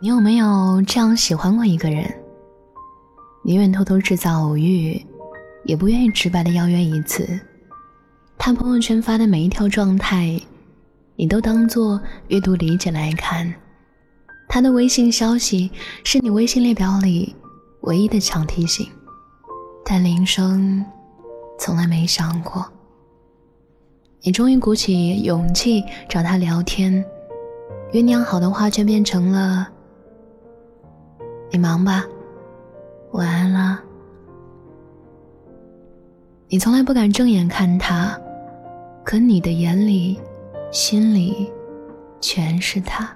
你有没有这样喜欢过一个人？宁愿偷偷制造偶遇，也不愿意直白的邀约一次。他朋友圈发的每一条状态，你都当做阅读理解来看。他的微信消息是你微信列表里唯一的强提醒，但铃声从来没响过。你终于鼓起勇气找他聊天，酝酿好的话却变成了。你忙吧，晚安了。你从来不敢正眼看他，可你的眼里、心里全是他。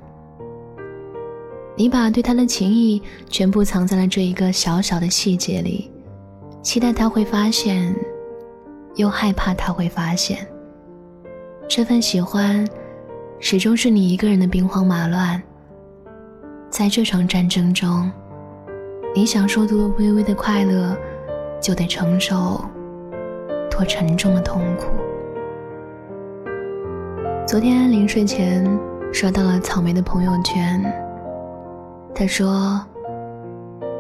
你把对他的情意全部藏在了这一个小小的细节里，期待他会发现，又害怕他会发现。这份喜欢，始终是你一个人的兵荒马乱。在这场战争中。你享受多微微的快乐，就得承受多沉重的痛苦。昨天临睡前刷到了草莓的朋友圈，他说：“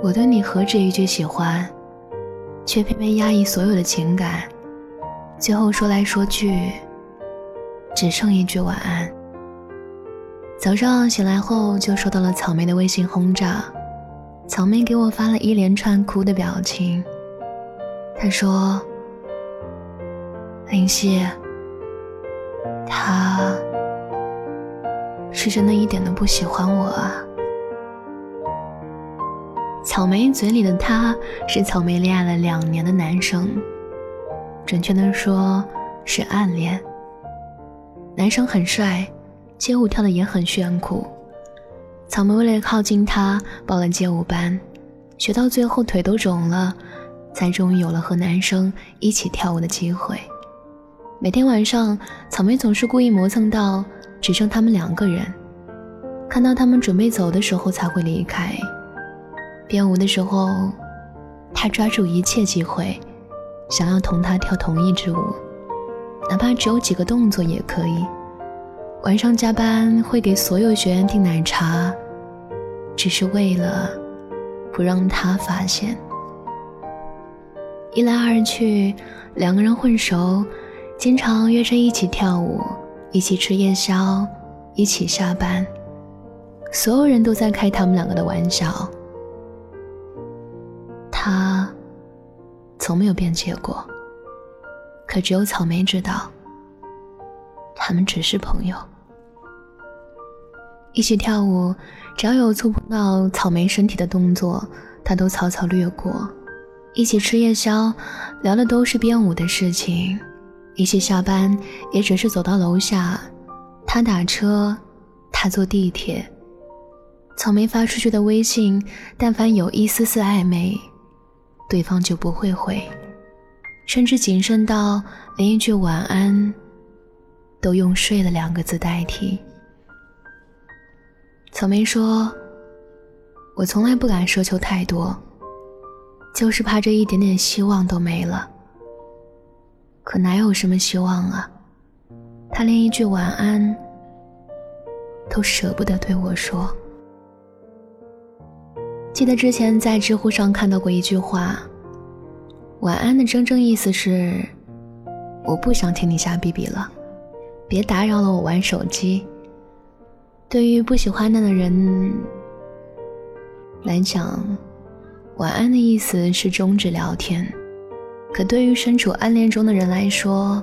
我对你何止一句喜欢，却偏偏压抑所有的情感，最后说来说去，只剩一句晚安。”早上醒来后就收到了草莓的微信轰炸。草莓给我发了一连串哭的表情。他说：“林夕，他是真的一点都不喜欢我啊。”草莓嘴里的他是草莓恋爱了两年的男生，准确的说是暗恋。男生很帅，街舞跳的也很炫酷。草莓为了靠近他，报了街舞班，学到最后腿都肿了，才终于有了和男生一起跳舞的机会。每天晚上，草莓总是故意磨蹭到只剩他们两个人，看到他们准备走的时候才会离开。编舞的时候，他抓住一切机会，想要同他跳同一支舞，哪怕只有几个动作也可以。晚上加班会给所有学员订奶茶。只是为了不让他发现。一来二去，两个人混熟，经常约着一起跳舞，一起吃夜宵，一起下班。所有人都在开他们两个的玩笑。他从没有辩解过，可只有草莓知道，他们只是朋友。一起跳舞，只要有触碰到草莓身体的动作，他都草草略过。一起吃夜宵，聊的都是编舞的事情。一起下班，也只是走到楼下，他打车，他坐地铁。草莓发出去的微信，但凡有一丝丝暧昧，对方就不会回，甚至谨慎到连一句晚安，都用“睡”了两个字代替。草莓说：“我从来不敢奢求太多，就是怕这一点点希望都没了。可哪有什么希望啊？他连一句晚安都舍不得对我说。记得之前在知乎上看到过一句话：晚安的真正意思是，我不想听你瞎逼逼了，别打扰了我玩手机。”对于不喜欢他的人来讲，晚安的意思是终止聊天；可对于身处暗恋中的人来说，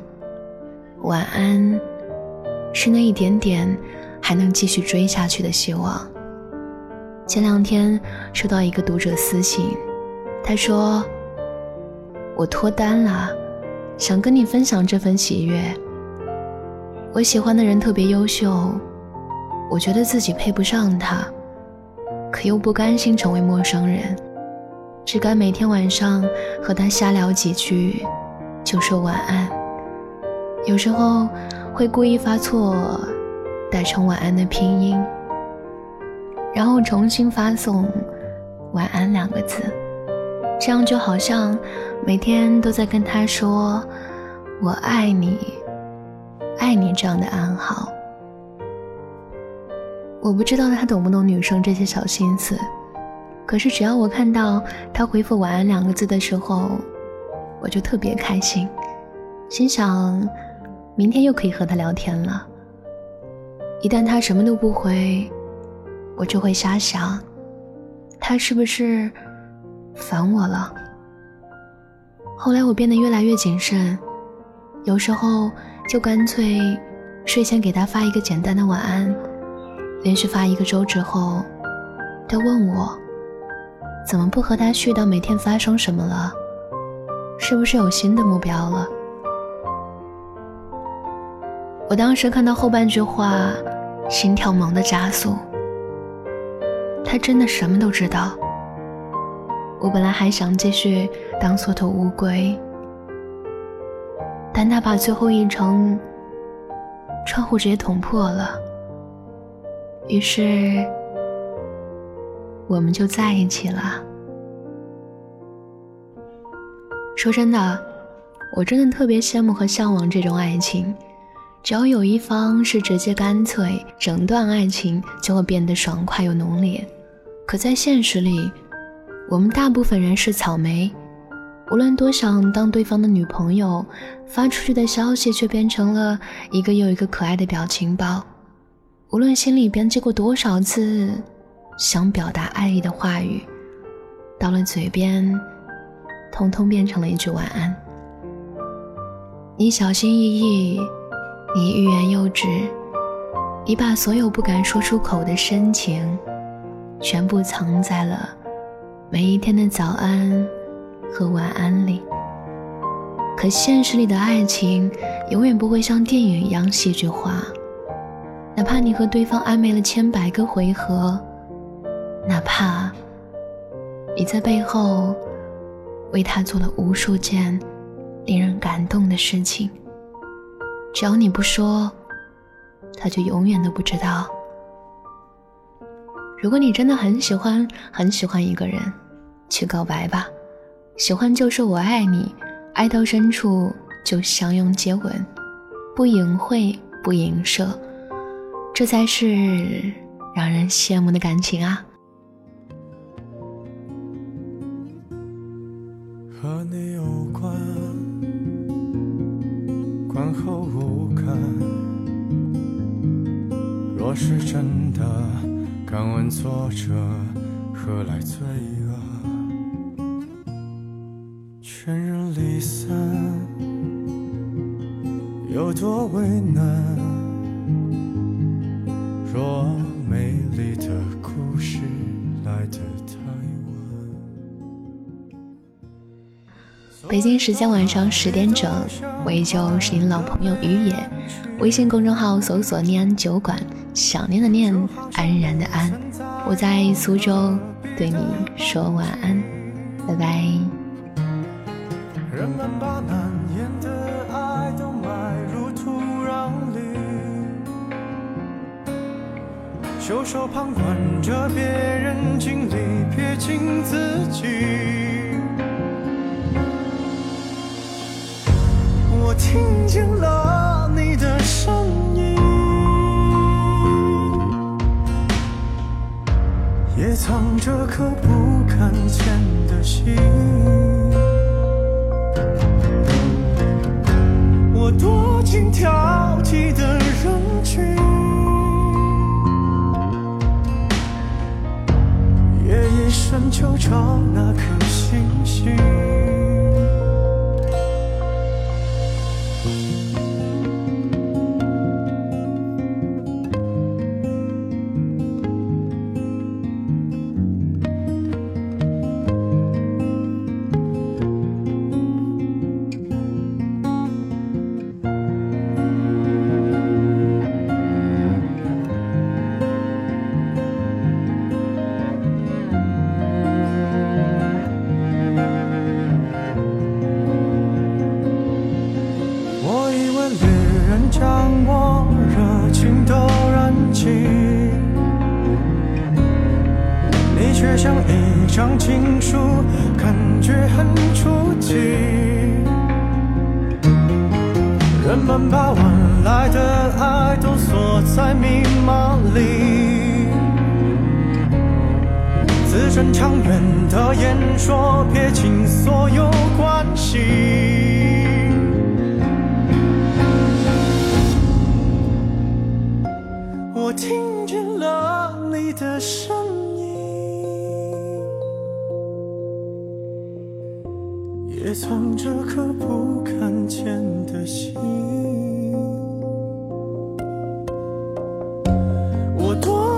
晚安是那一点点还能继续追下去的希望。前两天收到一个读者私信，他说：“我脱单了，想跟你分享这份喜悦。我喜欢的人特别优秀。”我觉得自己配不上他，可又不甘心成为陌生人，只敢每天晚上和他瞎聊几句，就说晚安。有时候会故意发错，打成晚安的拼音，然后重新发送“晚安”两个字，这样就好像每天都在跟他说“我爱你，爱你”这样的暗号。我不知道他懂不懂女生这些小心思，可是只要我看到他回复“晚安”两个字的时候，我就特别开心，心想明天又可以和他聊天了。一旦他什么都不回，我就会瞎想，他是不是烦我了？后来我变得越来越谨慎，有时候就干脆睡前给他发一个简单的晚安。连续发一个周之后，他问我怎么不和他絮叨每天发生什么了，是不是有新的目标了？我当时看到后半句话，心跳猛地加速。他真的什么都知道。我本来还想继续当缩头乌龟，但他把最后一层窗户直接捅破了。于是，我们就在一起了。说真的，我真的特别羡慕和向往这种爱情。只要有一方是直接干脆，整段爱情就会变得爽快又浓烈。可在现实里，我们大部分人是草莓，无论多想当对方的女朋友，发出去的消息却变成了一个又一个可爱的表情包。无论心里编辑过多少次想表达爱意的话语，到了嘴边，通通变成了一句晚安。你小心翼翼，你欲言又止，你把所有不敢说出口的深情，全部藏在了每一天的早安和晚安里。可现实里的爱情，永远不会像电影一样戏剧化。哪怕你和对方暧昧了千百个回合，哪怕你在背后为他做了无数件令人感动的事情，只要你不说，他就永远都不知道。如果你真的很喜欢很喜欢一个人，去告白吧，喜欢就说我爱你，爱到深处就相拥接吻，不隐晦不影射。这才是让人羡慕的感情啊！和你有关，观后无感。若是真的，敢问作者何来罪恶？全人离散，有多为难？若美丽的故事来得太晚。北京时间晚上十点整，我依旧是您老朋友于野。微信公众号搜索“念安酒馆”，想念的念，安然的安。我在苏州对你说晚安，拜拜。人们把难袖手旁观着别人经历，撇清自己。我听见了你的声音，也藏着颗不敢见的心。我躲进挑就找那颗星星。像一张情书，感觉很出奇。人们把晚来的爱都锁在密码里，自斟长远的言说，撇清。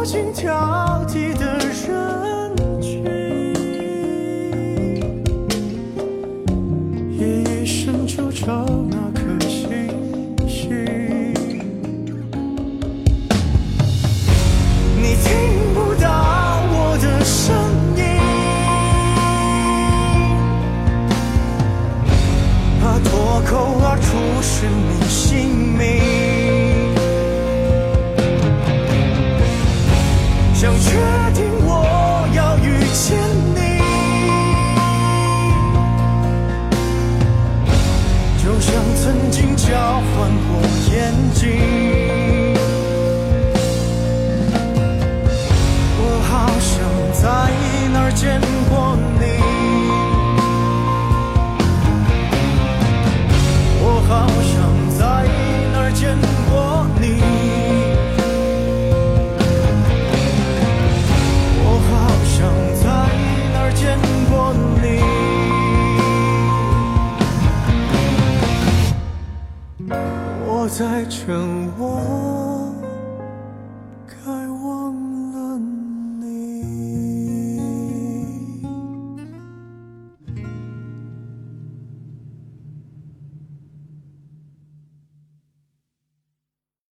进挑剔的人群，夜夜深处找那颗星星。你听不到我的声音，怕脱口而出是你。true.